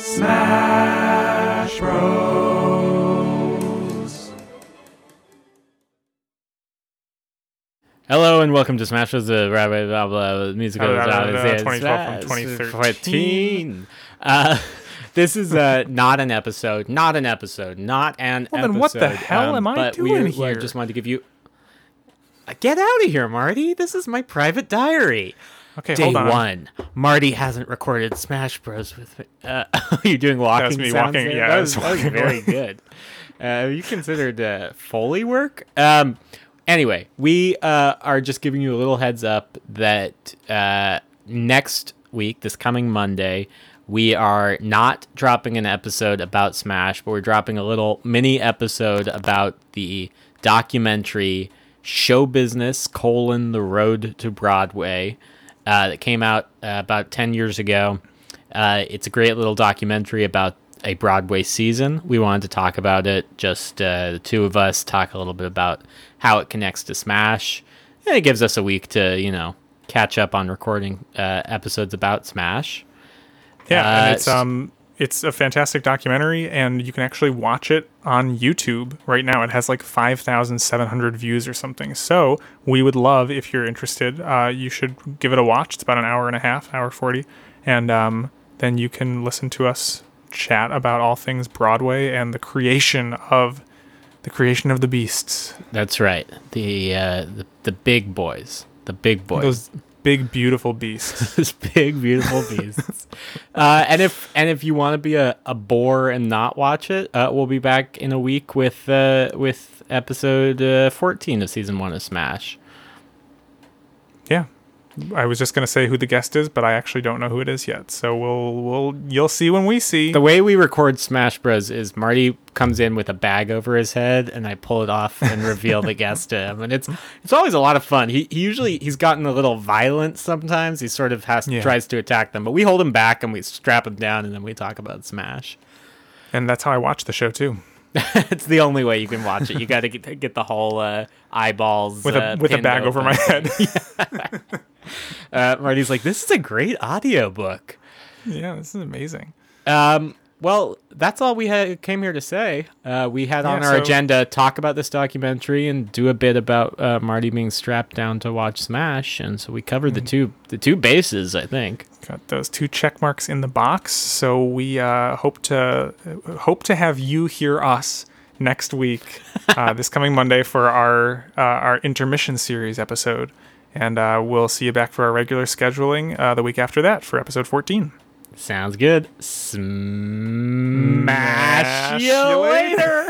Smash Bros. Hello and welcome to Smash Bros. The blah, blah, blah, blah, musical Blah, blah, blah, blah, 2012 from Smash 2013. Uh, this is uh, not an episode, not an episode, not an Well, episode. then what the hell am I but we, doing we here? just wanted to give you. Uh, Get out of here, Marty. This is my private diary. Okay, Day hold on. one. Marty hasn't recorded Smash Bros. with me. Uh, you're doing walking me sounds walking, there? yeah, that was, that was very good. Uh, you considered uh, Foley work? Um, anyway, we uh, are just giving you a little heads up that uh, next week, this coming Monday, we are not dropping an episode about Smash, but we're dropping a little mini episode about the documentary Show Business: colon The Road to Broadway uh, that came out uh, about 10 years ago. Uh, it's a great little documentary about a Broadway season. We wanted to talk about it, just uh, the two of us talk a little bit about how it connects to Smash. And it gives us a week to, you know, catch up on recording uh, episodes about Smash. Yeah, Uh, and it's um it's a fantastic documentary and you can actually watch it on YouTube right now. It has like 5,700 views or something. So, we would love if you're interested, uh, you should give it a watch. It's about an hour and a half, hour 40. And um, then you can listen to us chat about all things Broadway and the creation of the creation of the beasts. That's right. The uh, the, the big boys. The big boys. Those big beautiful beasts. those big beautiful beasts. uh, and if and if you want to be a, a bore and not watch it, uh, we'll be back in a week with uh, with episode uh, fourteen of season one of Smash. I was just going to say who the guest is, but I actually don't know who it is yet. So we'll we'll you'll see when we see. The way we record Smash Bros is Marty comes in with a bag over his head, and I pull it off and reveal the guest to him, and it's it's always a lot of fun. He, he usually he's gotten a little violent sometimes. He sort of has Yeah. tries to attack them, but we hold him back and we strap him down, and then we talk about Smash. and that's how I watch the show too. it's the only way you can watch it. You got to get, get the whole uh, eyeballs With a uh, with a bag over my head. Uh, Marty's like, this is a great audiobook. yeah, this is amazing. Um, well, that's all we had came here to say. Uh, we had on our so- agenda talk about this documentary and do a bit about uh, Marty being strapped down to watch Smash, and so we covered Mm. the two the two bases. I think. Got those two check marks in the box. So we uh, hope to hope to have you hear us next week, uh, this coming Monday for our uh, our intermission series episode, and uh, we'll see you back for our regular scheduling uh, the week after that for episode fourteen. Sounds good. Smash, Smash you you later. later.